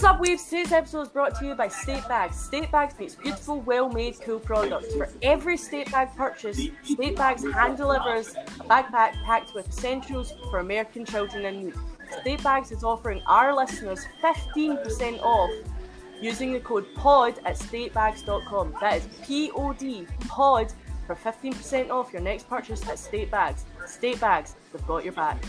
What's up, Waves? Today's episode is brought to you by State Bags. State Bags makes beautiful, well-made, cool products. For every State Bag purchase, State Bags hand delivers a backpack packed with essentials for American children in need. State Bags is offering our listeners 15% off using the code POD at statebags.com. That is P-O-D, POD, for 15% off your next purchase at State Bags. State Bags, they've got your back.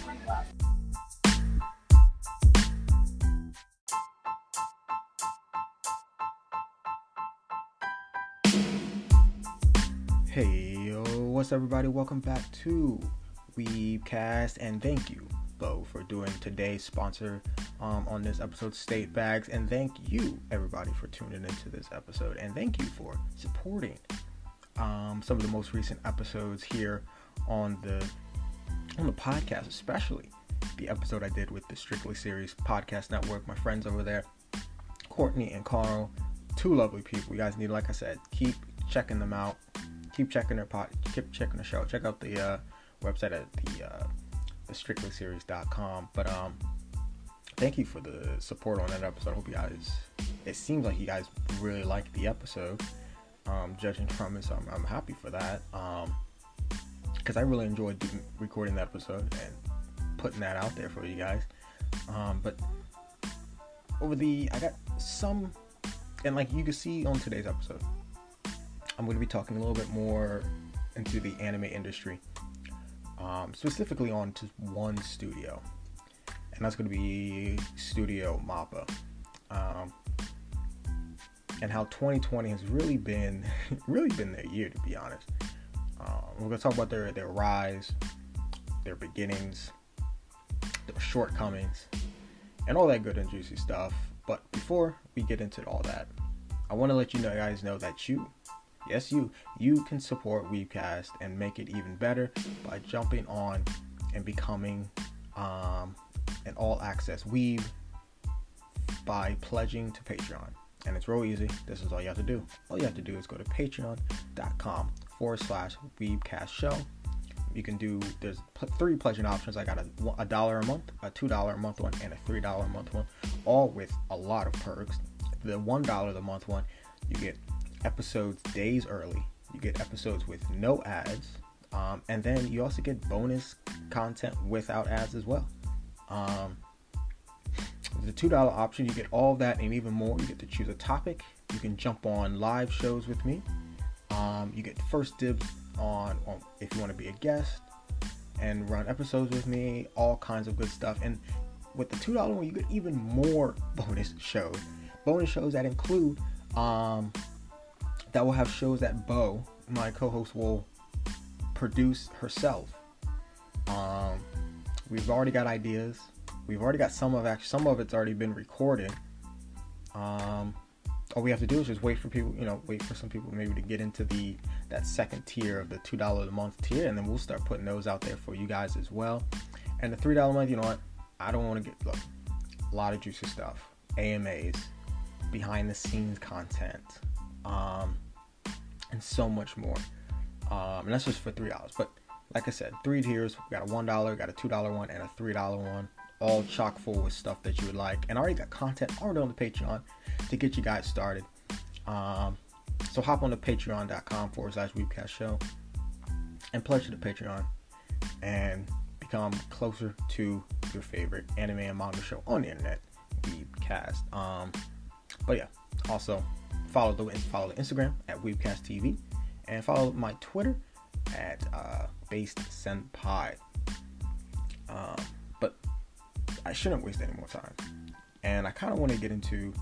Everybody? Welcome back to Weebcast, and thank you, Bo, for doing today's sponsor um, on this episode, State Bags, and thank you, everybody, for tuning into this episode, and thank you for supporting um, some of the most recent episodes here on the on the podcast, especially the episode I did with the Strictly Series Podcast Network. My friends over there, Courtney and Carl, two lovely people. You guys need, like I said, keep checking them out keep checking their pod, keep checking the show. Check out the uh, website at the uh, the. But um, thank you for the support on that episode. I hope you guys. It seems like you guys really liked the episode. Um, judging from it, so I'm, I'm happy for that. Um, because I really enjoyed recording that episode and putting that out there for you guys. Um, but over the, I got some, and like you can see on today's episode, I'm going to be talking a little bit more into the anime industry, um, specifically on to one studio, and that's going to be Studio Mappa, um, and how 2020 has really been really been their year, to be honest. Um, we're going to talk about their their rise, their beginnings, their shortcomings, and all that good and juicy stuff. But before we get into all that, I want to let you know, guys know that you yes you you can support weebcast and make it even better by jumping on and becoming um, an all access weeb by pledging to patreon. And it's real easy. This is all you have to do. All you have to do is go to patreon.com forward slash weebcast show. You can do there's three pledging options. I got a, a dollar a month a two dollar a month one and a three dollar a month one all with a lot of perks. The one dollar a month one you get episodes days early. You get episodes with no ads. Um, and then you also get bonus content without ads as well. Um, the $2 option, you get all that and even more. You get to choose a topic. You can jump on live shows with me. Um, you get first dibs on, on if you want to be a guest and run episodes with me, all kinds of good stuff. And with the $2 one, you get even more bonus shows. Bonus shows that include um, that will have shows that Bo, my co-host, will produce herself. Um, we've already got ideas. We've already got some of actually some of it's already been recorded. Um, all we have to do is just wait for people, you know, wait for some people maybe to get into the that second tier of the two dollar a month tier, and then we'll start putting those out there for you guys as well. And the three dollar month, you know what? I don't want to get look, a lot of juicy stuff, AMAs, behind the scenes content, um, and so much more. Um, and that's just for three dollars. But like I said, three tiers. We got a one dollar, got a two dollar one, and a three dollar one. All chock full with stuff that you would like, and I already got content already on the Patreon to get you guys started. Um, so hop on to patreon.com forward slash weebcast show and pledge to the Patreon and become closer to your favorite anime and manga show on the internet, Weebcast. Um, but yeah, also follow the follow the Instagram at Weebcast TV, and follow my Twitter at uh, Based Senpai. Um, but I shouldn't waste any more time, and I kind of want to get into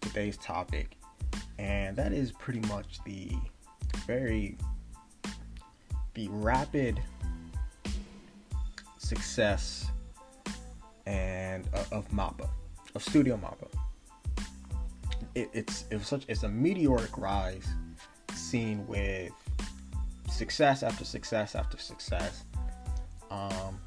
today's topic, and that is pretty much the very the rapid success and uh, of Mappa, of Studio Mappa it, it's it was such it's a meteoric rise seen with success after success after success. Um,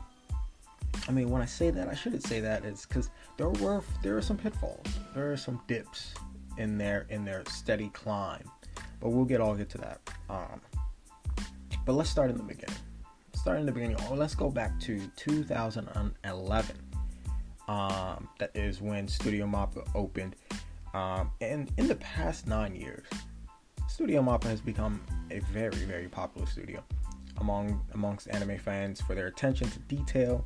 I mean, when I say that, I shouldn't say that is because there were there are some pitfalls, there are some dips in their in their steady climb, but we'll get all get to that. Um, but let's start in the beginning. Start in the beginning. Oh, let's go back to 2011. Um, that is when Studio Mappa opened. Um, and in the past nine years, Studio Mappa has become a very, very popular studio among amongst anime fans for their attention to detail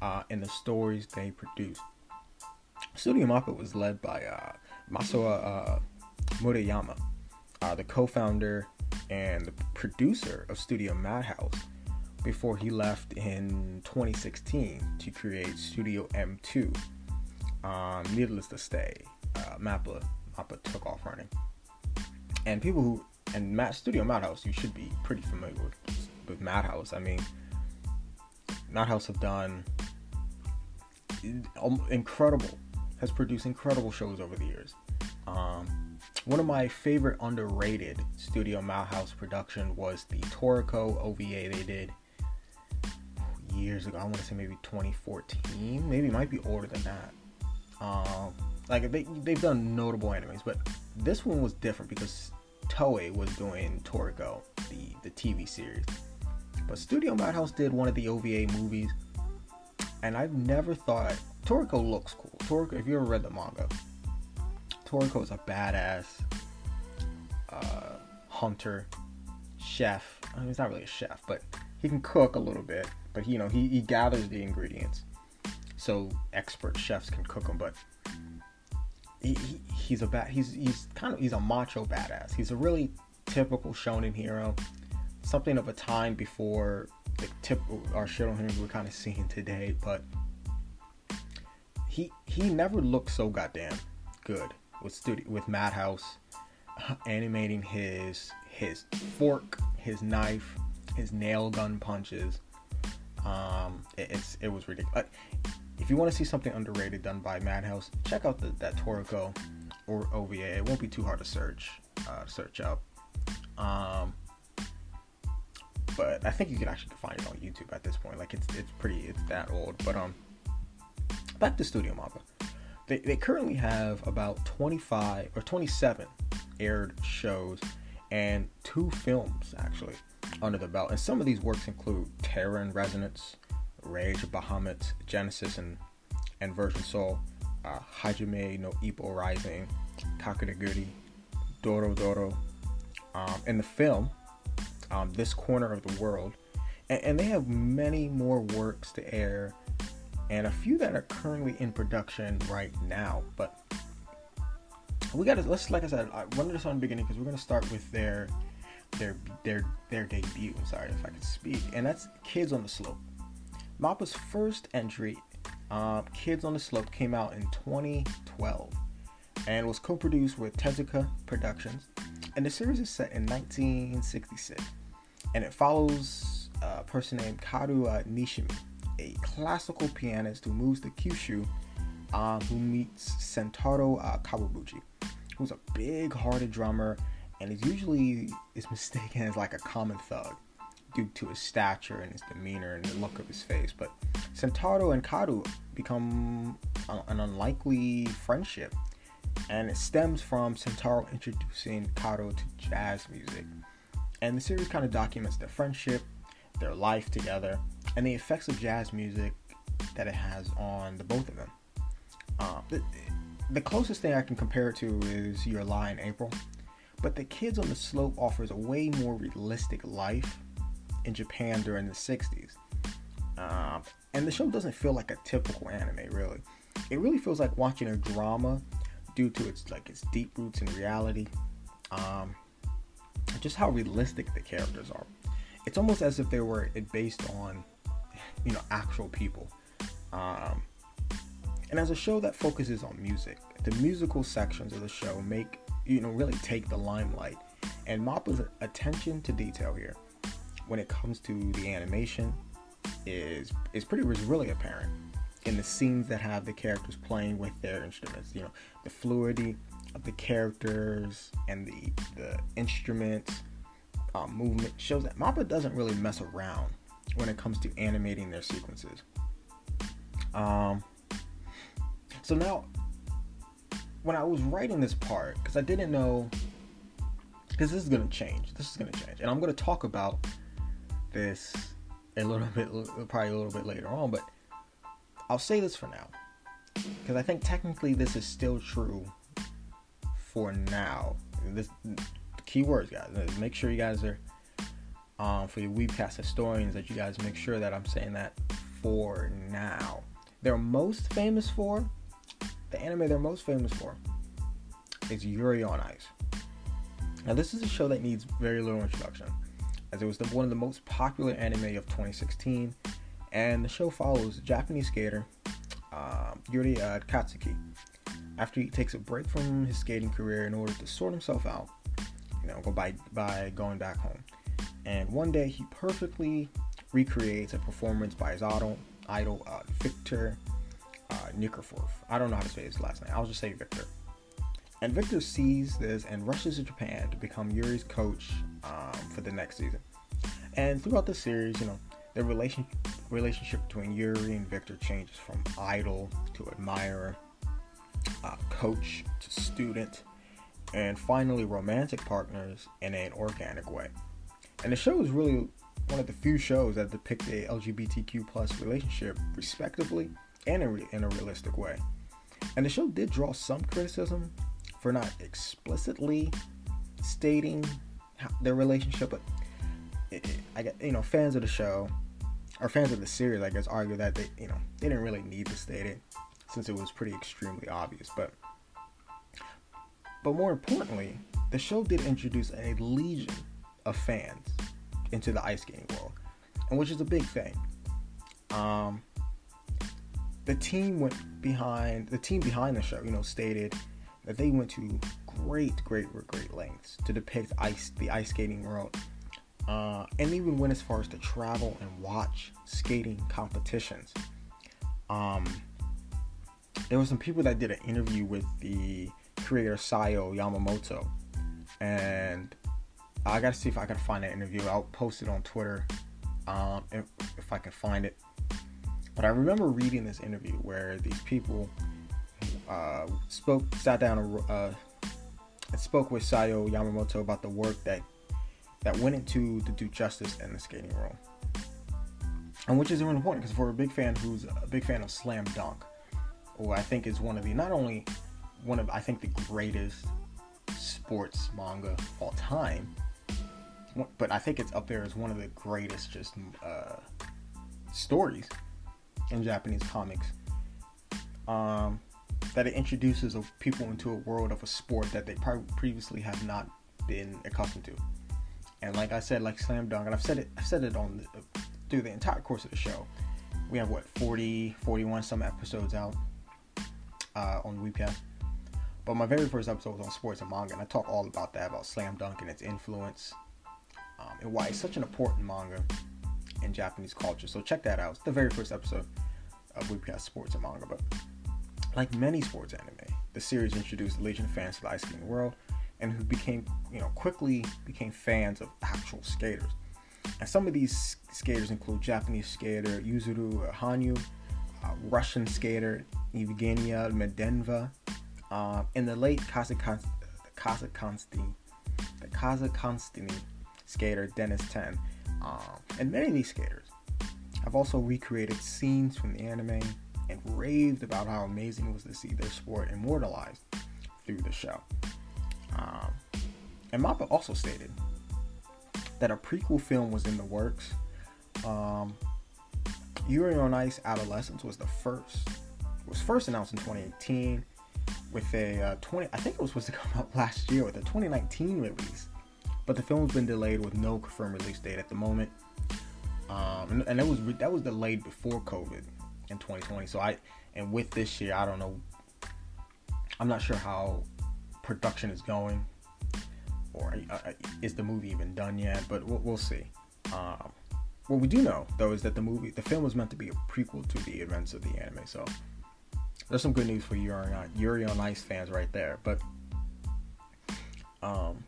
uh, in the stories they produce. Studio Mappa was led by uh, Masao uh, Maruyama, uh, the co-founder and the producer of Studio Madhouse, before he left in 2016 to create Studio M2. Um, needless to say, uh, Mappa Mappa took off running, and people who and Matt Studio Madhouse, you should be pretty familiar with with Madhouse. I mean, Madhouse have done um, incredible, has produced incredible shows over the years. Um, one of my favorite underrated Studio Madhouse production was the Toriko OVA they did years ago. I want to say maybe 2014, maybe it might be older than that. Um, like they they've done notable animes, but this one was different because Toei was doing Toriko, the the TV series. But Studio Madhouse did one of the OVA movies, and I've never thought Toriko looks cool. Toriko, if you ever read the manga, Toriko is a badass uh, hunter, chef. I mean, he's not really a chef, but he can cook a little bit. But you know, he, he gathers the ingredients, so expert chefs can cook them. But he, he, he's a bad. He's he's kind of he's a macho badass. He's a really typical shonen hero something of a time before the tip our shonen heroes we're kind of seeing today, but he he never looked so goddamn good with studio with Madhouse animating his his fork, his knife, his nail gun punches. Um, it, it's it was ridiculous. If you want to see something underrated done by Madhouse, check out the, that Toriko or OVA. It won't be too hard to search uh, search up. Um, but I think you can actually find it on YouTube at this point. Like it's it's pretty it's that old. But um, back to Studio Mappa. They they currently have about 25 or 27 aired shows and two films actually under the belt. And some of these works include Terror and Resonance, Rage of Bahamut, Genesis and and Virgin Soul, uh, Hajime no Ippo Rising, Kakegurui, Doro Doro. Um, in the film, um, this corner of the world, and, and they have many more works to air, and a few that are currently in production right now. But we got to let's like I said, I wanted this on the beginning because we're gonna start with their their their their debut. Sorry if I can speak, and that's Kids on the Slope. Mappa's first entry, uh, Kids on the Slope, came out in 2012 and was co-produced with Tezuka Productions. And the series is set in 1966 and it follows a person named Kaoru uh, Nishimi, a classical pianist who moves to Kyushu, um, who meets Sentaro uh, Kawabuchi, who's a big-hearted drummer and is usually is mistaken as like a common thug due to his stature and his demeanor and the look of his face. But Sentaro and Kaoru become an unlikely friendship, and it stems from Sentaro introducing Kaoru to jazz music and the series kind of documents their friendship, their life together, and the effects of jazz music that it has on the both of them. Uh, the, the closest thing I can compare it to is Your Lie in April, but The Kids on the Slope offers a way more realistic life in Japan during the 60s. Uh, and the show doesn't feel like a typical anime, really. It really feels like watching a drama due to its like its deep roots in reality. Um, just how realistic the characters are. It's almost as if they were based on, you know, actual people. Um, and as a show that focuses on music, the musical sections of the show make, you know, really take the limelight. And Mappa's attention to detail here, when it comes to the animation, is is pretty is really apparent in the scenes that have the characters playing with their instruments. You know, the fluidity of the characters and the the instruments um, movement shows that Mappa doesn't really mess around when it comes to animating their sequences. Um, so now, when I was writing this part, because I didn't know, because this is gonna change. This is gonna change, and I'm gonna talk about this a little bit, probably a little bit later on. But I'll say this for now. because I think technically this is still true for now. This keywords, guys. Make sure you guys are um, for your Weebcast historians that you guys make sure that I'm saying that for now. They're most famous for the anime they're most famous for is Yuri on Ice. Now, this is a show that needs very little introduction, as it was the, one of the most popular anime of 2016, and the show follows Japanese skater uh, Yuri uh, Katsuki after he takes a break from his skating career in order to sort himself out, you know, go by by going back home. And one day he perfectly recreates a performance by his idol, idol uh, Victor uh, Nikiforov. I don't know how to say his last name. I'll just say Victor. And Victor sees this and rushes to Japan to become Yuri's coach um, for the next season. And throughout the series, you know, the relation relationship between Yuri and Victor changes from idol to admirer, uh, coach to student, and finally romantic partners in an organic way. And the show is really one of the few shows that depict a LGBTQ plus relationship respectively and in, in a realistic way. And the show did draw some criticism for not explicitly stating their relationship, but it, it, I get you know fans of the show or fans of the series, I guess, argue that they you know they didn't really need to state it since it was pretty extremely obvious. But but more importantly, the show did introduce a legion of fans into the ice skating world, and which is a big thing. Um, the team went behind the team behind the show, you know, stated that they went to great, great, great lengths to depict ice, the ice skating world, uh, and even went as far as to travel and watch skating competitions. Um, there were some people that did an interview with the creator Sayo Yamamoto, and I gotta see if I can find that interview. I'll post it on Twitter um, if, if I can find it. But I remember reading this interview where these people uh, spoke, sat down, uh, and spoke with Sayo Yamamoto about the work that that went into to do justice in the skating world, and which is really important because for a big fan who's a big fan of Slam Dunk, who I think is one of the not only one of I think the greatest sports manga of all time, but I think it's up there as one of the greatest just uh, stories in Japanese comics. Um, that it introduces people into a world of a sport that they probably previously have not been accustomed to. And like I said, like slam dunk, and I've said it, I've said it on the, through the entire course of the show. We have what 40, 41 some episodes out uh, on Weebcast. But my very first episode was on sports and manga, and I talk all about that, about slam dunk and its influence, um, and why it's such an important manga in Japanese culture. So check that out. It's the very first episode of Weebcast Sports and Manga. But like many sports anime, the series introduced Legion fans to the ice skating world and who became, you know, quickly became fans of actual skaters. And some of these skaters include Japanese skater Yuzuru Hanyu, uh, Russian skater Evgenia Medvedeva, uh, and the late Kazakhstan, the Kazakhstan skater Denis Ten, uh, and many of these skaters have also recreated scenes from the anime and raved about how amazing it was to see their sport immortalized through the show. Um, and Mappa also stated that a prequel film was in the works. Um, Yuri on Ice Adolescence was the first was first announced in 2018 with a uh, 20 I think it was supposed to come out last year with a 2019 release, but the film's been delayed with no confirmed release date at the moment. Um, and, and that was that was delayed before COVID in 2020. So I and with this year, I don't know. I'm not sure how production is going, or uh, uh, is the movie even done yet? But we'll, we'll see. Um, what we do know though is that the movie, the film was meant to be a prequel to the events of the anime. So there's some good news for Yuri on, Yuri on Ice fans right there. But um,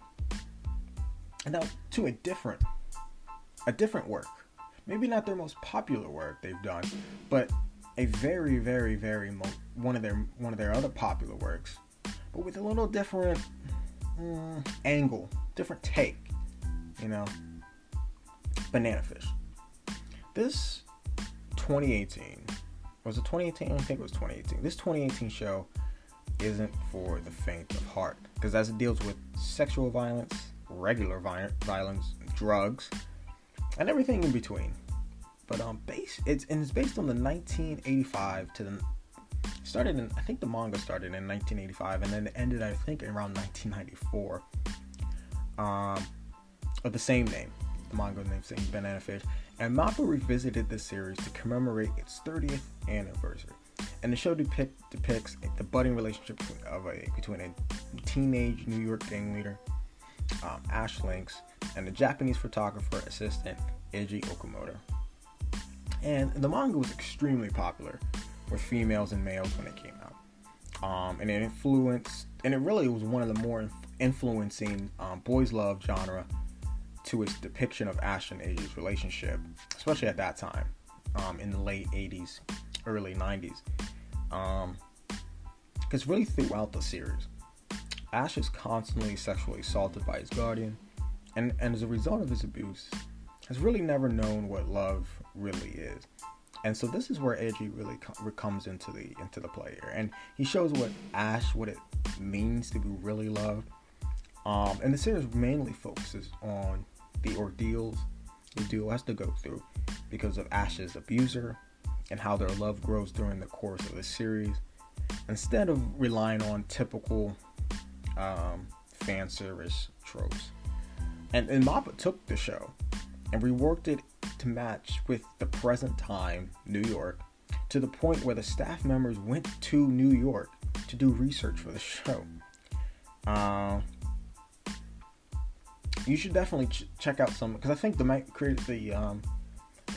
and now to a different, a different work. Maybe not their most popular work they've done, but a very, very, very mo- one of their one of their other popular works, but with a little different mm, angle, different take. You know, Banana Fish. This 2018 was it 2018? I think it was 2018. This 2018 show isn't for the faint of heart because as it deals with sexual violence, regular violence, drugs, and everything in between. But um, base it's and it's based on the 1985 to the started in I think the manga started in 1985 and then it ended I think around 1994. Um, of the same name, the manga name saying Banana Fish, and Mappa revisited the series to commemorate its 30th anniversary. And the show depict, depicts the budding relationship of a between a teenage New York gang leader, um, Ash Lynx, and the Japanese photographer assistant Eiji Okamoto. And the manga was extremely popular with females and males when it came out. Um, and it influenced, and it really was one of the more influencing um, boys' love genre to its depiction of Ash and Eiji's relationship, especially at that time um, in the late 80s, early 90s. Because um, really throughout the series, Ash is constantly sexually assaulted by his guardian, and, and as a result of his abuse, has really never known what love really is. And so this is where Eiji really comes into the into the play here, and he shows what Ash, what it means to be really loved. Um, and the series mainly focuses on the ordeals the duo has to go through because of Ash's abuser and how their love grows during the course of the series instead of relying on typical um, fan service tropes. And, and Mappa took the show and reworked it to match with the present time New York to the point where the staff members went to New York to do research for the show. Uh, you should definitely ch- check out some because I think the the um,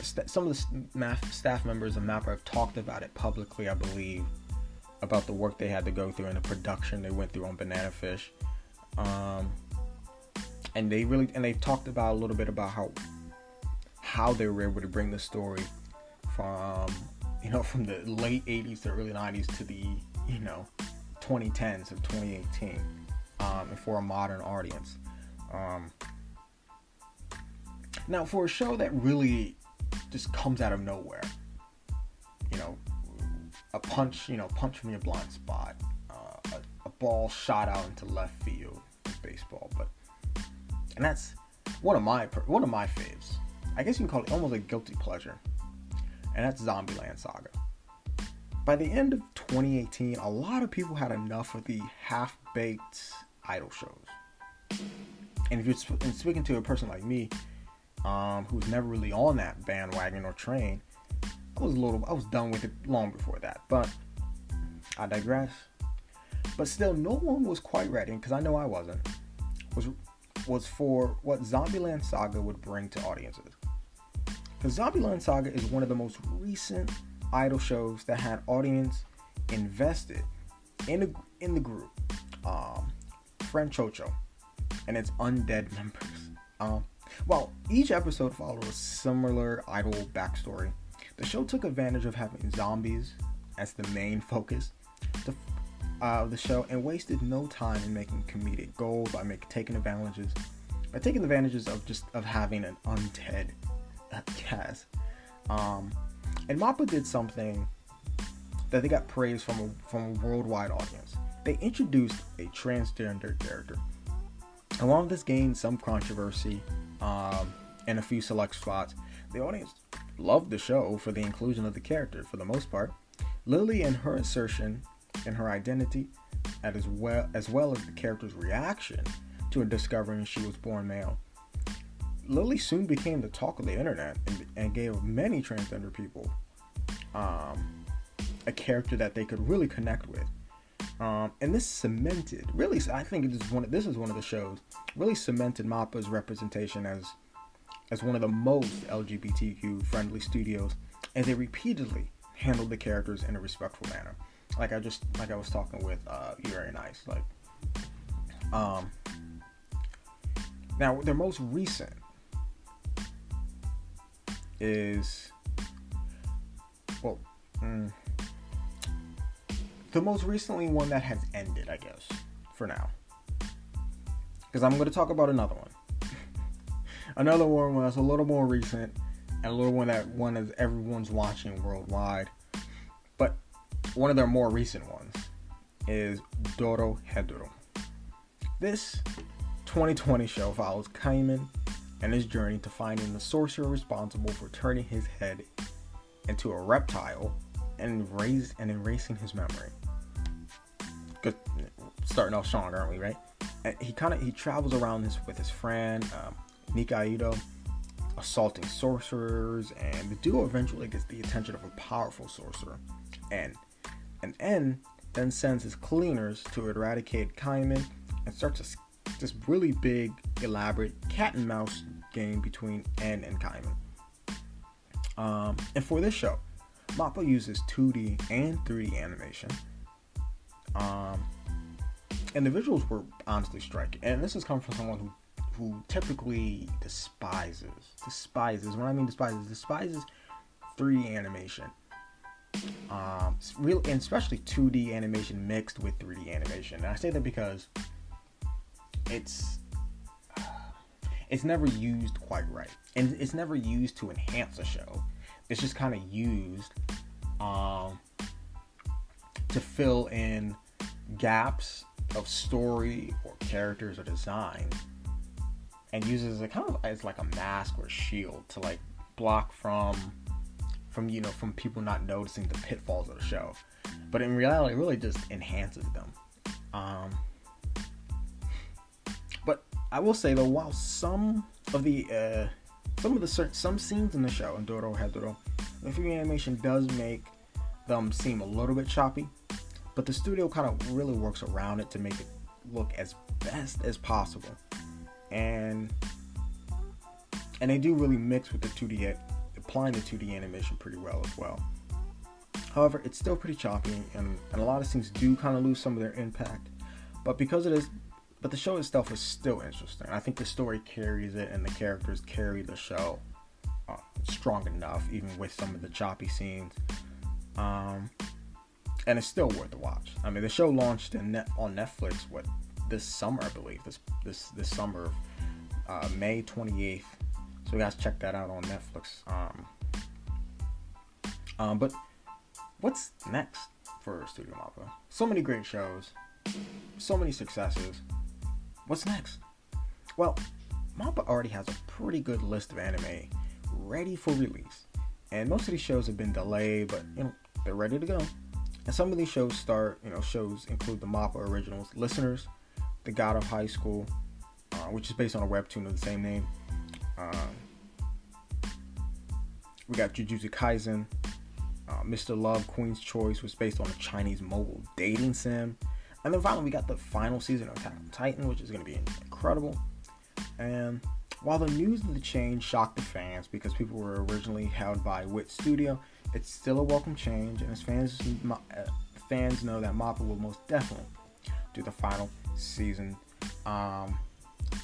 st- some of the staff members of Mappa have talked about it publicly. I believe about the work they had to go through and the production they went through on Banana Fish, um, and they really and they talked about a little bit about how how they were able to bring the story from you know from the late 80s to early 90s to the you know 2010s of 2018 um, and for a modern audience. Um, now, for a show that really just comes out of nowhere, you know, a punch, you know, punch from your blind spot, uh, a, a, ball shot out into left field baseball, but and that's one of my one of my faves. I guess you can call it almost a guilty pleasure, and that's Zombieland Saga. By the end of 2018, a lot of people had enough of the half-baked idol shows and if you're speaking to a person like me, um, who's never really on that bandwagon or train, I was a little, I was done with it long before that. But I digress. But still, no one was quite ready, because I know I wasn't. Was was for what Zombieland Saga would bring to audiences. Because Zombieland Saga is one of the most recent idol shows that had audience invested in the in the group. Um, Franchouchou and its undead members. Um, well, each episode followed a similar idol backstory. The show took advantage of having zombies as the main focus uh, of the show and wasted no time in making comedic gold by making taking advantages by taking advantages of just of having an undead cast. Um, and Mappa did something that they got praise from a, from a worldwide audience. They introduced a transgender character Along this gained some controversy um, and a few select spots. The audience loved the show for the inclusion of the character for the most part. Lily and her assertion in her identity, as well as well as the character's reaction to discovering she was born male. Lily soon became the talk of the internet and, and gave many transgender people um, a character that they could really connect with. Um, and this cemented, really, I think it is one. Of, this is one of the shows really cemented Mappa's representation as as one of the most LGBTQ friendly studios, and they repeatedly handled the characters in a respectful manner. Like I just like I was talking with uh, Yuri and Ice, like um. Now their most recent is well. Mm, the most recently one that has ended, I guess, for now. Because I'm going to talk about another one. Another one that's a little more recent, and a little one that one is everyone's watching worldwide. But one of their more recent ones is Dorohedoro. This 2020 show follows Kaiman and his journey to finding the sorcerer responsible for turning his head into a reptile and erase and erasing his memory. Good, starting off strong, aren't we? Right? And he kind of he travels around this with his friend um, Nikaido, assaulting sorcerers, and the duo eventually gets the attention of a powerful sorcerer, and and En then sends his cleaners to eradicate Kaiman and starts this really big, elaborate cat and mouse game between En and Kaiman. Um, and for this show, Mappa uses 2D and 3D animation. Um, and the visuals were honestly striking. And this is coming from someone who who typically despises despises when I mean despises despises 3D animation. Um, real and especially 2D animation mixed with 3D animation. And I say that because it's it's never used quite right, and it's never used to enhance a show. It's just kind of used um, to fill in gaps of story or characters or design, and uses it kind of as like a mask or shield to like block from from you know from people not noticing the pitfalls of the show. But in reality, it really just enhances them. Um, but I will say though, while some of the uh, some of the certain, some scenes in the show in Dorohedoro, the 3D animation does make them seem a little bit choppy, but the studio kind of really works around it to make it look as best as possible, and and they do really mix with the 2D, applying the 2D animation pretty well as well. However, it's still pretty choppy, and, and a lot of scenes do kind of lose some of their impact. But because it is but the show itself is still interesting. I think the story carries it, and the characters carry the show uh, strong enough, even with some of the choppy scenes. Um, and it's still worth the watch. I mean, the show launched net, on Netflix what this summer, I believe. This this this summer, uh, May twenty eighth. So you guys check that out on Netflix. Um, um, but what's next for Studio Mappa? So many great shows, so many successes what's next? Well, Mappa already has a pretty good list of anime ready for release. And most of these shows have been delayed, but you know, they're ready to go. And some of these shows start, you know, shows include the Mappa originals, Listeners, The God of High School, uh, which is based on a webtoon of the same name. Um, we got Jujutsu Kaisen, uh, Mr. Love, Queen's Choice was based on a Chinese mobile dating sim. And then finally, we got the final season of Attack on Titan, which is going to be incredible. And while the news of the change shocked the fans because people were originally held by Wit Studio, it's still a welcome change, and as fans uh, fans know that Mappa will most definitely do the final season um,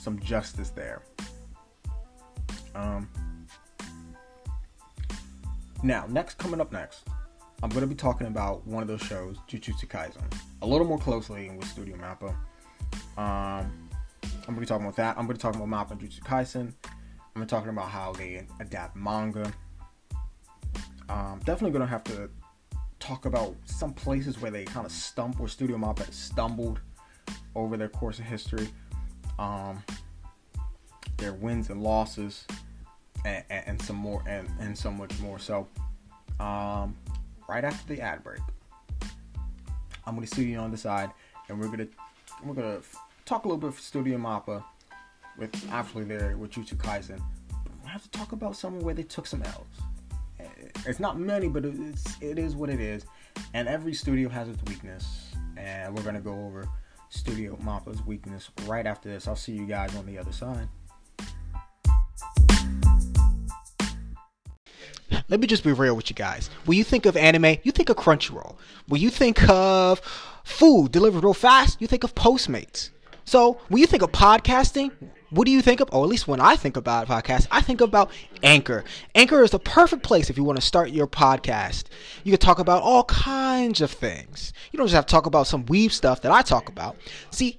some justice there. Um, now, next coming up next, I'm going to be talking about one of those shows, Jujutsu Kaisen, a little more closely with Studio Mappa. Um, I'm going to be talking about that. I'm going to be talking about Mappa and Jujutsu Kaisen. I'm going to be talking about how they adapt manga. Um, definitely going to have to talk about some places where they kind of stump, where Studio Mappa stumbled over their course of history. Um, their wins and losses, and, and, and some more, and, and so much more. So, um, right after the ad break. I'm gonna see you on the side, and we're gonna we're gonna talk a little bit of Studio Mappa with actually there with Jujutsu Kaisen. We have to talk about somewhere where they took some L's. Eh, it's not many, but it's it is what it is, and every studio has its weakness, and we're gonna go over Studio Mappa's weakness right after this. I'll see you guys on the other side. let me just be real with you guys. When you think of anime, you think of Crunchyroll. When you think of food delivered real fast, you think of Postmates. So when you think of podcasting, what do you think of? Or at least when I think about podcast, I think about Anchor. Anchor is the perfect place if you want to start your podcast. You can talk about all kinds of things. You don't just have to talk about some weave stuff that I talk about. See,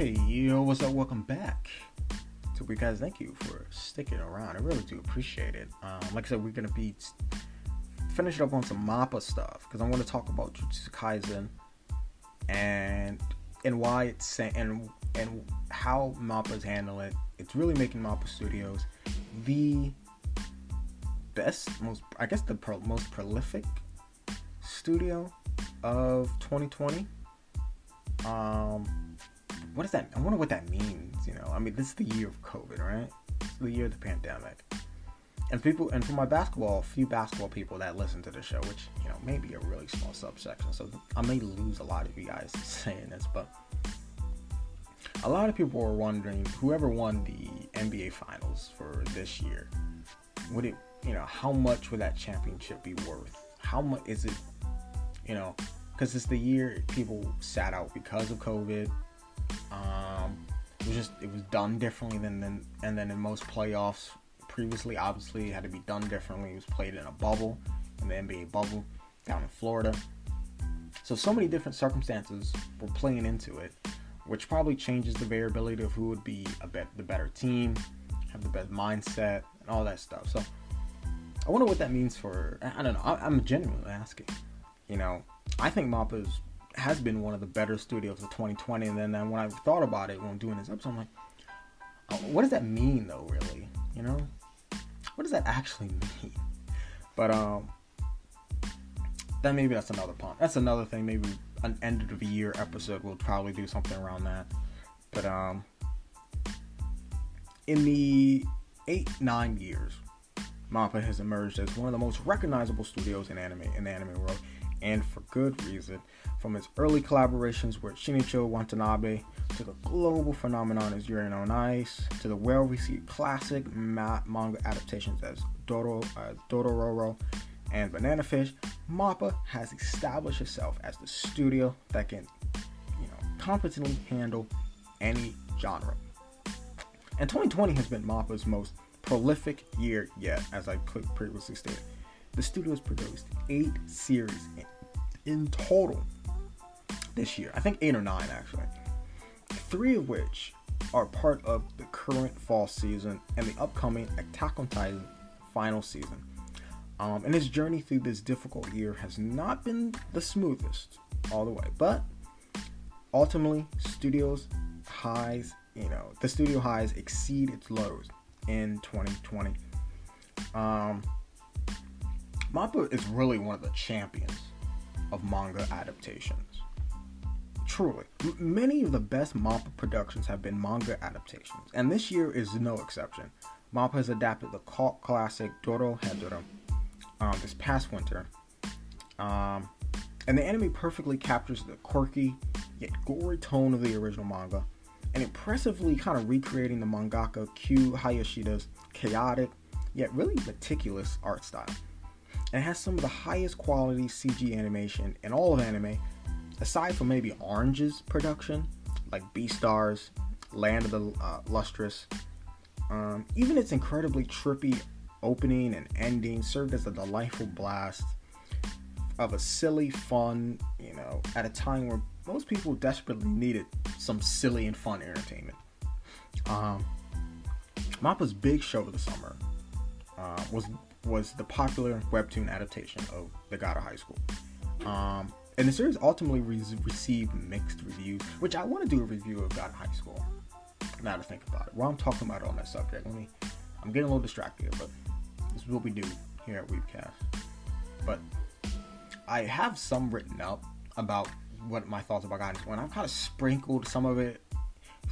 Hey, yo, what's up? Welcome back to we guys. Thank you for sticking around. I really do appreciate it. Um, like I said, we're gonna be finishing up on some Mappa stuff because I'm gonna talk about Jujutsu Kaisen and and why it's and and how Mappa's handling it. It's really making Mappa Studios the best, most I guess the pro, most prolific studio of 2020. Um what does that? I wonder what that means. You know, I mean, this is the year of COVID, right? The year of the pandemic. And people, and for my basketball, a few basketball people that listen to the show, which you know may be a really small subsection, so I may lose a lot of you guys saying this, but a lot of people were wondering whoever won the NBA Finals for this year, would it, you know, how much would that championship be worth? How much is it, you know, because it's the year people sat out because of COVID um, it was just it was done differently than, than and then in most playoffs previously, obviously it had to be done differently. It was played in a bubble, in the NBA bubble, down in Florida. So so many different circumstances were playing into it, which probably changes the variability of who would be a bet the better team, have the best mindset, and all that stuff. So I wonder what that means for. I don't know. I, I'm genuinely asking. You know, I think Mappa's has been one of the better studios of 2020. And then, when I thought about it when doing this episode, I'm like, oh, what does that mean though? Really, you know, what does that actually mean? But um, then maybe that's another point. That's another thing. Maybe an end of the year episode. We'll probably do something around that. But um, in the eight nine years, Mappa has emerged as one of the most recognizable studios in anime in the anime world, and for good reason from its early collaborations with Shinichiro Watanabe to the global phenomenon as Yuri on Ice to the well-received classic ma- manga adaptations as Doro, uh, Dororo and Banana Fish, Mappa has established itself as the studio that can, you know, competently handle any genre. And 2020 has been Mappa's most prolific year yet, as I previously stated. The studio has produced eight series in, total this year. I think eight or nine actually. Three of which are part of the current fall season and the upcoming Attack on Titan final season. Um, and his journey through this difficult year has not been the smoothest all the way, but ultimately, studios highs, you know, the studio highs exceed its lows in 2020. Um, Mappa is really one of the champions of manga adaptations. Truly, M- many of the best Mappa productions have been manga adaptations, and this year is no exception. Mappa has adapted the cult classic Dorohedoro um, this past winter, um, and the anime perfectly captures the quirky yet gory tone of the original manga, and impressively kind of recreating the mangaka Q Hayashida's chaotic yet really meticulous art style. And it has some of the highest quality CG animation in all of anime aside from maybe Orange's production, like Beastars, Land of the uh, Lustrous, um, even its incredibly trippy opening and ending served as a delightful blast of a silly fun, you know, at a time where most people desperately needed some silly and fun entertainment. Um, Mappa's big show of the summer uh, was was the popular webtoon adaptation of The God of High School. Um, and the series ultimately re- received mixed reviews, which I want to do a review of God of High School. Now to think about it, while I'm talking about it on that subject, let me. I'm getting a little distracted here, but this is what we do here at Weebcast. But I have some written up about what my thoughts about God of High School, and I've kind of sprinkled some of it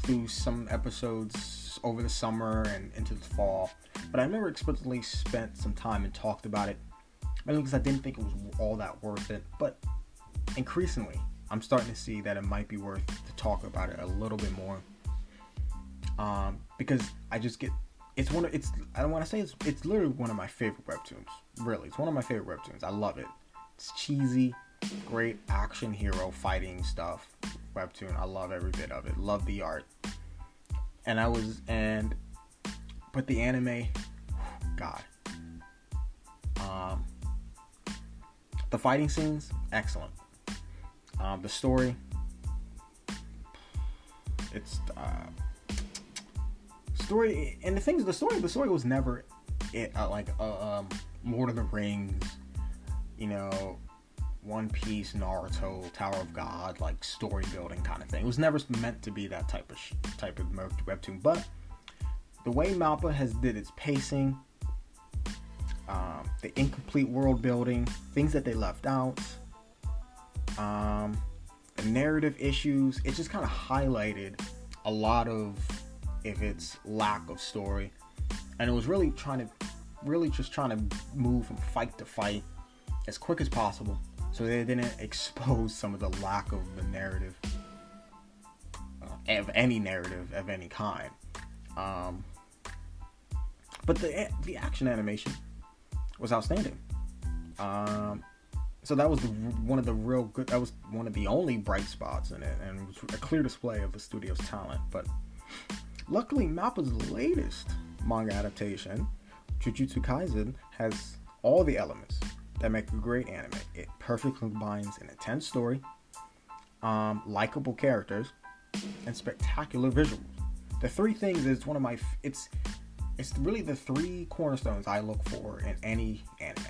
through some episodes over the summer and into the fall. But I never explicitly spent some time and talked about it. Mainly because I didn't think it was all that worth it. But increasingly, I'm starting to see that it might be worth to talk about it a little bit more. Um, because I just get it's one of it's I don't want to say it's it's literally one of my favorite webtoons. Really, it's one of my favorite webtoons. I love it. It's cheesy, great action hero fighting stuff. Webtoon. I love every bit of it. Love the art. And I was and but the anime, God. Um, the fighting scenes, excellent. Um, the story, it's uh, story, and the things, the story, the story was never it uh, like uh, um, Lord of the Rings, you know, One Piece, Naruto, Tower of God, like story building kind of thing. It was never meant to be that type of sh- type of webtoon, but the way Mappa has did its pacing, um, the incomplete world building, things that they left out, um, the narrative issues, it just kind of highlighted a lot of if its lack of story, and it was really trying to, really just trying to move from fight to fight as quick as possible, so they didn't expose some of the lack of the narrative, uh, of any narrative of any kind. Um, but the the action animation was outstanding. Um, so that was the, one of the real good. That was one of the only bright spots in it, and it was a clear display of the studio's talent. But luckily, Mappa's latest manga adaptation, Jujutsu Kaisen, has all the elements that make a great anime. It perfectly combines an intense story, um, likable characters, and spectacular visuals. The three things is one of my. It's it's really the three cornerstones I look for in any anime.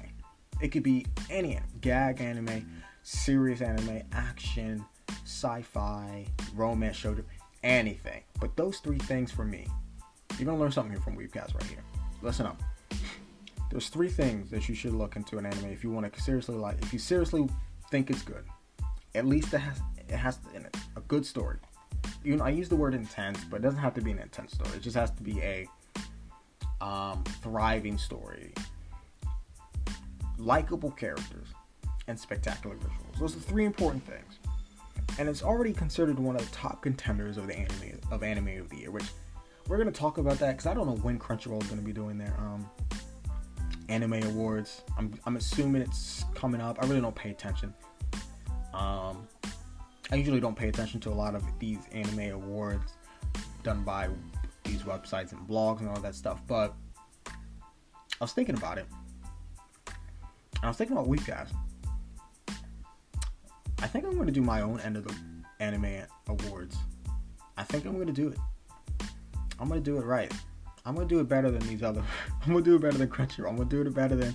It could be any anime, gag anime, serious anime, action, sci-fi, romance show, anything. But those three things for me, you're gonna learn something here from Weebcast right here. Listen up. There's three things that you should look into an anime if you want to seriously like. If you seriously think it's good, at least it has it has in it a good story. You know, I use the word intense, but it doesn't have to be an intense story. It just has to be a um, thriving story, likable characters, and spectacular visuals. Those are three important things. And it's already considered one of the top contenders of the anime of anime of the year, which we're gonna talk about that because I don't know when Crunchyroll is gonna be doing their um, anime awards. I'm, I'm assuming it's coming up. I really don't pay attention. Um, I usually don't pay attention to a lot of these anime awards done by these websites and blogs and all that stuff. But I was thinking about it. I was thinking about Weebcast. I think I'm going to do my own end of the anime awards. I think I'm going to do it. I'm going to do it right. I'm to do it better than these other. I'm to do it better than Crunchyroll. I'm to do it better than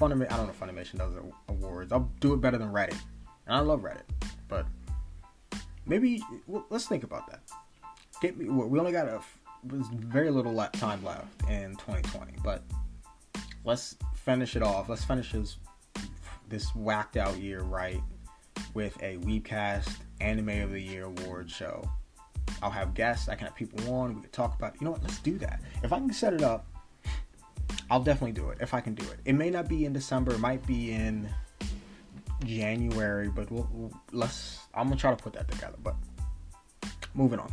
Funimation. I don't know Funimation does awards. I'll do it better than Reddit. And I love Reddit. But maybe well, let's think about that get me. We only got a very little time left in 2020, but let's finish it off. Let's finish this this whacked out year right with a Weebcast Anime of the Year award show. I'll have guests. I can have people on. We can talk about. You know what? Let's do that. If I can set it up, I'll definitely do it. If I can do it, it may not be in December. It might be in January. But we'll, we'll let's. I'm gonna try to put that together. But moving on.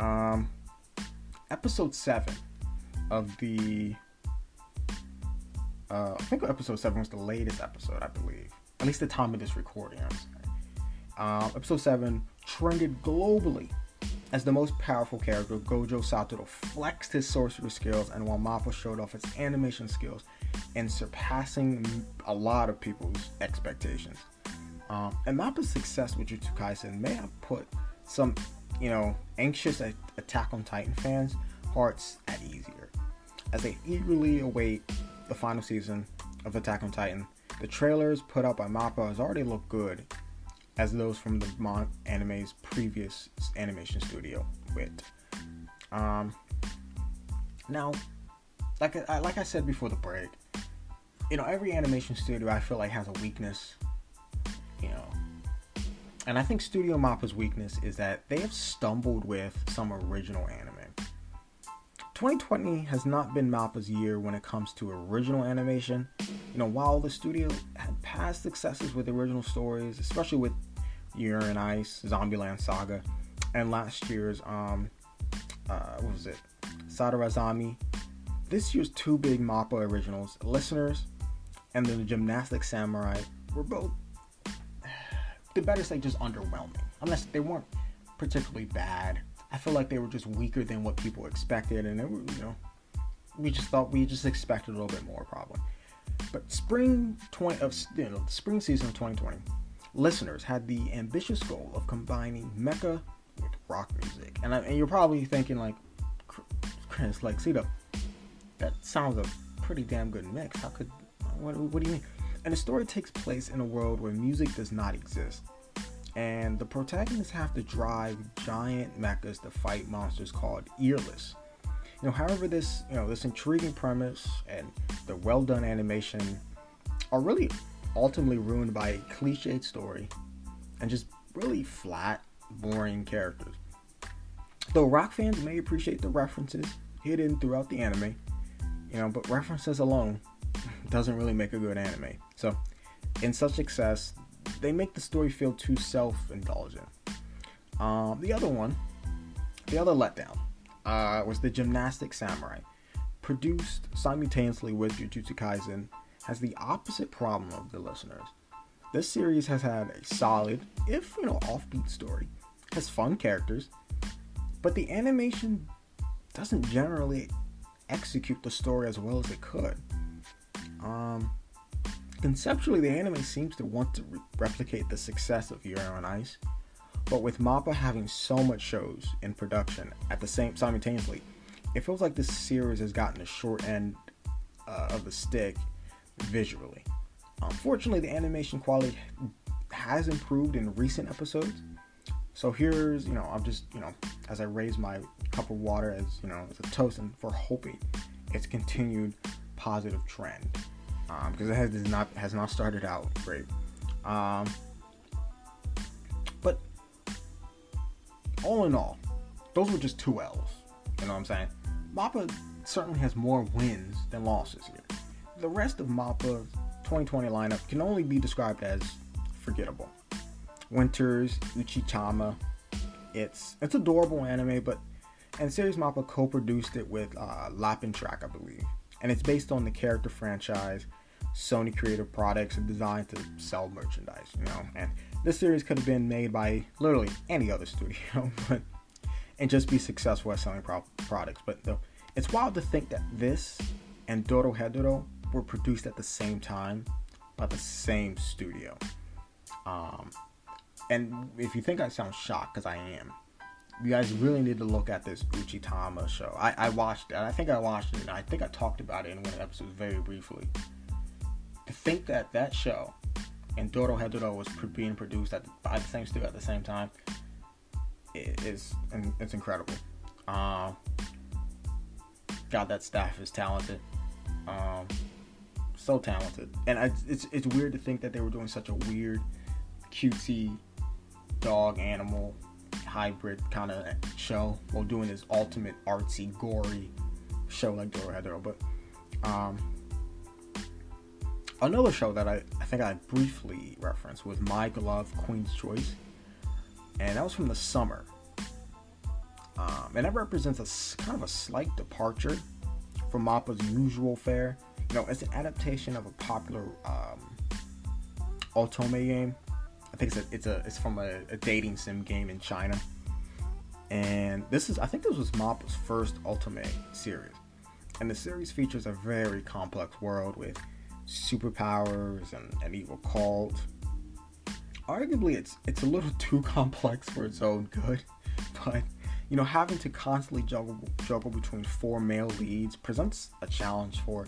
Um, episode seven of the. Uh, I think episode seven was the latest episode, I believe. At least the time of this recording, I'm saying. Um, episode seven trended globally as the most powerful character. Gojo Satoru flexed his sorcery skills, and while Mappa showed off his animation skills and surpassing a lot of people's expectations. Um, and Mappa's success with Jujutsu Kaisen may have put some you know, anxious Attack on Titan fans' hearts at easier. As they eagerly await the final season of Attack on Titan, the trailers put out by MAPPA has already looked good as those from the Mon Anime's previous animation studio, WIT. Um, now, like I, like I said before the break, you know, every animation studio I feel like has a weakness. You know, and I think Studio Mappa's weakness is that they have stumbled with some original anime. 2020 has not been Mappa's year when it comes to original animation, You know, while the studio had past successes with original stories, especially with Yuri on Ice, Zombieland Saga, and last year's um, uh, what was it, Sarazanmai. This year's two big Mappa originals, Listeners and then the Gymnastic Samurai, were both the better say just underwhelming. Unless they weren't particularly bad. I feel like they were just weaker than what people expected, and they were, you know, we just thought we just expected a little bit more probably. But spring 20 of you know, spring season of 2020, listeners had the ambitious goal of combining mecha with rock music, and, I, and you're probably thinking like, Chris, like, see that sounds a pretty damn good mix. How could what, what do you mean? And the story takes place in a world where music does not exist. And the protagonists have to drive giant mechas to fight monsters called earless. You know, however, this you know this intriguing premise and the well done animation are really ultimately ruined by a cliched story and just really flat, boring characters. Though rock fans may appreciate the references hidden throughout the anime, you know, but references alone doesn't really make a good anime. So, in such excess, they make the story feel too self-indulgent. Um, the other one, the other letdown, uh, was the Gymnastic Samurai, produced simultaneously with Jujutsu Kaisen, has the opposite problem of the listeners. This series has had a solid, if you know, offbeat story, has fun characters, but the animation doesn't generally execute the story as well as it could. Um, conceptually, the anime seems to want to re- replicate the success of Yuri on Ice, but with Mappa having so much shows in production at the same simultaneously, it feels like this series has gotten the short end uh, of the stick visually. Unfortunately, the animation quality has improved in recent episodes. So here's, you know, I'm just, you know, as I raise my cup of water as, you know, as a toast and for hoping it's continued positive trend because um, it has not has not started out great. Um, but all in all, those were just two L's. You know what I'm saying? Mappa certainly has more wins than losses here. The rest of Mappa's 2020 lineup can only be described as forgettable. Winters, Uchitama, it's it's adorable anime, but and Series Mappa co-produced it with uh, Lapin Track, I believe, and it's based on the character franchise Sony Creative Products are designed to sell merchandise, you know. And this series could have been made by literally any other studio, but and just be successful at selling pro- products. But it's wild to think that this and Dorohedoro were produced at the same time by the same studio. Um, and if you think I sound shocked, because I am, you guys really need to look at this Uchitama show. I, I watched it. I think I watched it, and I think I talked about it in one episodes very briefly to think that that show and Dorohedoro was being produced at the, by the same studio at the same time is it's incredible. Um, God, that staff is talented. Um, so talented, and I, it's it's weird to think that they were doing such a weird, cutesy dog animal hybrid kind of show while doing this ultimate artsy, gory show like Dora Dorohedoro. But um, another show that I, I think I briefly referenced was My Glove Queen's Choice, and that was from the summer. Um, and that represents a kind of a slight departure from Mappa's usual fare. You know, it's an adaptation of a popular um, Otome game. I think it's a, it's a it's from a, a dating sim game in China. And this is I think this was Mappa's first Otome series. And the series features a very complex world with superpowers and an evil cult. Arguably, it's it's a little too complex for its own good, but you know, having to constantly juggle juggle between four male leads presents a challenge for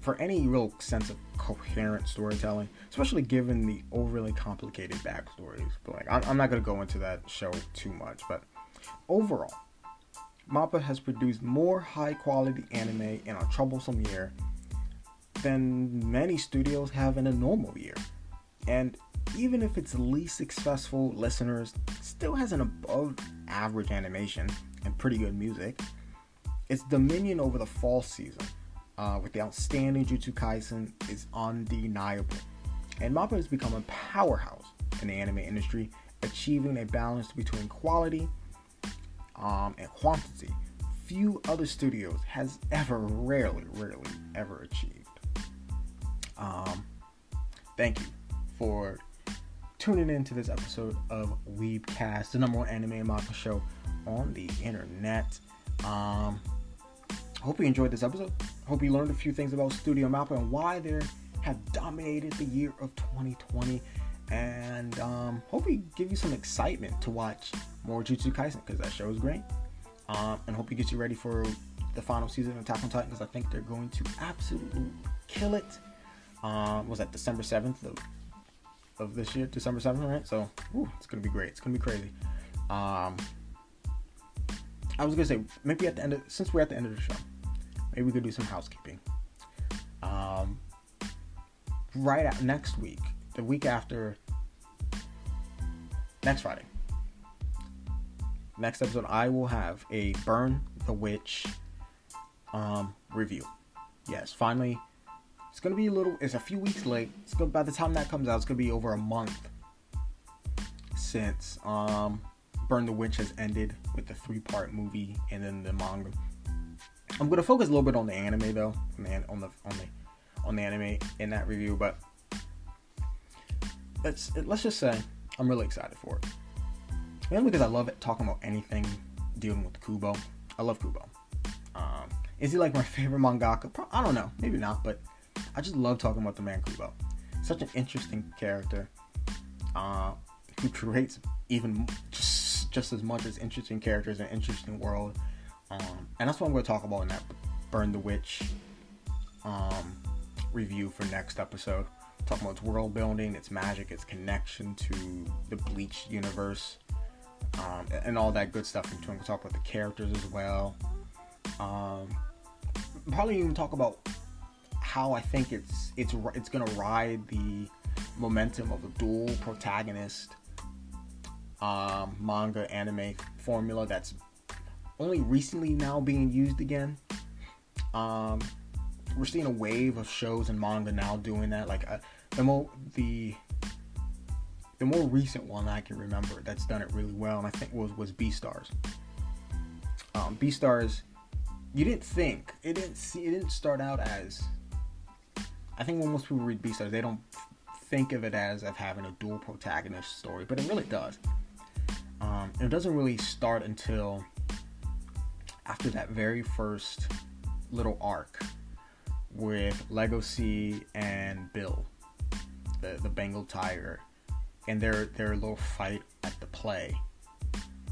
for any real sense of coherent storytelling, especially given the overly complicated backstories. But like, I'm, I'm not gonna go into that show too much, but overall, Mappa has produced more high quality anime in a troublesome year than many studios have in a normal year. And even if its least successful listeners still has an above average animation and pretty good music, its dominion over the fall season uh, with the outstanding Jutsu Kaisen is undeniable. And MAPPA has become a powerhouse in the anime industry, achieving a balance between quality um, and quantity. Few other studios has ever, rarely, rarely, ever achieved. Um, thank you for tuning in to this episode of Weebcast, the number one anime and manga show on the internet. Um, hope you enjoyed this episode. Hope you learned a few things about Studio Mappa and why they have dominated the year of 2020. And um, hope we give you some excitement to watch more Jujutsu Kaisen because that show is great. Um, and hope you get you ready for the final season of Attack on Titan because I think they're going to absolutely kill it. Um, was that December 7th of, of this year? December 7th, right? So, whew, it's going to be great. It's going to be crazy. I was gonna say maybe at the end of since we're at the end of the show, maybe we could do some housekeeping. Um, right at next week, the week after, next Friday, next episode, I will have a Burn the Witch um, review. Yes, finally, it's gonna be a little. It's a few weeks late. It's gonna by the time that comes out, it's gonna be over a month since um Burn the Witch has ended with the three part movie and then the manga. I'm gonna focus a little bit on the anime though, on the on the on the, on the anime in that review, but let's let's just say I'm really excited for it. Mainly because I love it talking about anything dealing with Kubo. I love Kubo. Um, is he like my favorite mangaka? I don't know, maybe not, but I just love talking about the man Kubo. Such an interesting character uh, who creates even just just as much as interesting characters and interesting world. Um, and that's what I'm going to talk about in that Burn the Witch um, review for next episode. Talking about its world building, its magic, its connection to the Bleach universe, um, and all that good stuff. And talk about the characters as well. Um, probably even talk about how I think it's it's it's gonna ride the momentum of a dual protagonist um, manga anime formula that's only recently now being used again. Um, we're seeing a wave of shows and manga now doing that. Like uh, the more the the more recent one I can remember that's done it really well, and I think was was Beastars. Um, Beastars, you didn't think it didn't see it didn't start out as. I think when most people read Beastars, they don't think of it as of having a dual protagonist story, but it really does. Um, it doesn't really start until after that very first little arc with Legoshi and Bill, the, the Bengal tiger, and their their little fight at the play.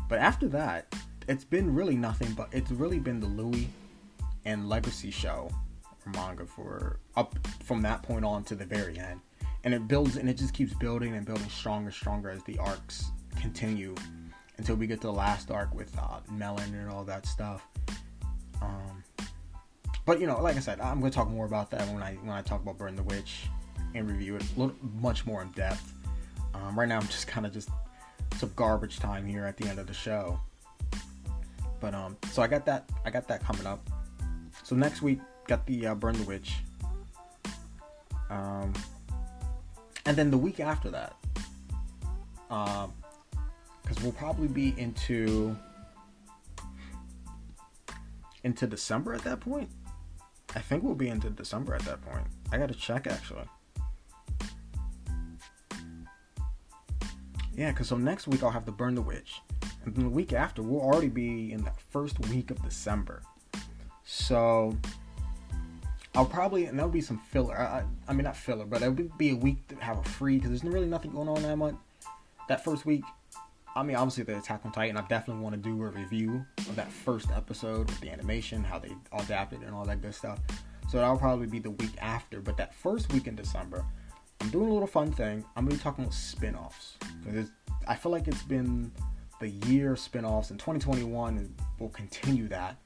But after that, it's been really nothing but it's really been the Louis and Legoshi show or manga for up from that point on to the very end. And it builds and it just keeps building and building stronger, stronger as the arcs continue until we get to the last arc with uh, Melon and all that stuff. Um, but you know, like I said, I'm to talk more about that when I when I talk about Burn the Witch and review it a little much more in depth. Um, right now, I'm just kind of just some garbage time here at the end of the show. But um, so I got that I got that coming up. So next week, got the uh, Burn the Witch. Um, and then the week after that, um, because we'll probably be into into December at that point. I think we'll be into December at that point. I gotta check actually. Yeah, because so next week I'll have to burn the witch, and then the week after we'll already be in that first week of December. So I'll probably and that'll be some filler. I, I mean not filler, but it'll be a week to have a free because there's really nothing going on that month. That first week, I mean, obviously the Attack on Titan. I definitely want to do a review of that first episode with the animation, how they adapted, and all that good stuff. So that'll probably be the week after. But that first week in December, I'm doing a little fun thing. I'm gonna be talking about spin-offs because I feel like it's been the year of spin-offs, and 2021 will continue that.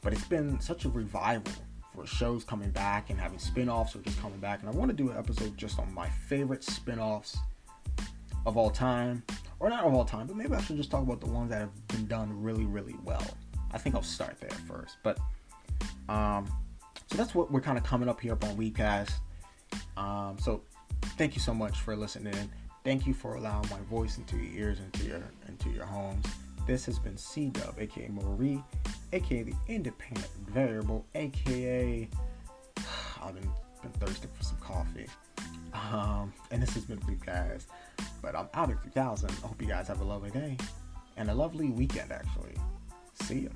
But it's been such a revival for shows coming back and having spin-offs or just coming back. And I want to do an episode just on my favorite spin-offs of all time or not all time, but maybe I should just talk about the ones that have been done really, really well. I think I'll start there first. But um, so that's what we're kind of coming up here up on Weebcast. Um, so thank you so much for listening. In. Thank you for allowing my voice into your ears, into your into your homes. This has been C Dub, aka Marie, aka the Independent Variable, aka I've been been thirsty for some coffee. Um, and this has been guys. But I'm out of 3000. I hope you guys have a lovely day and a lovely weekend, actually. See you.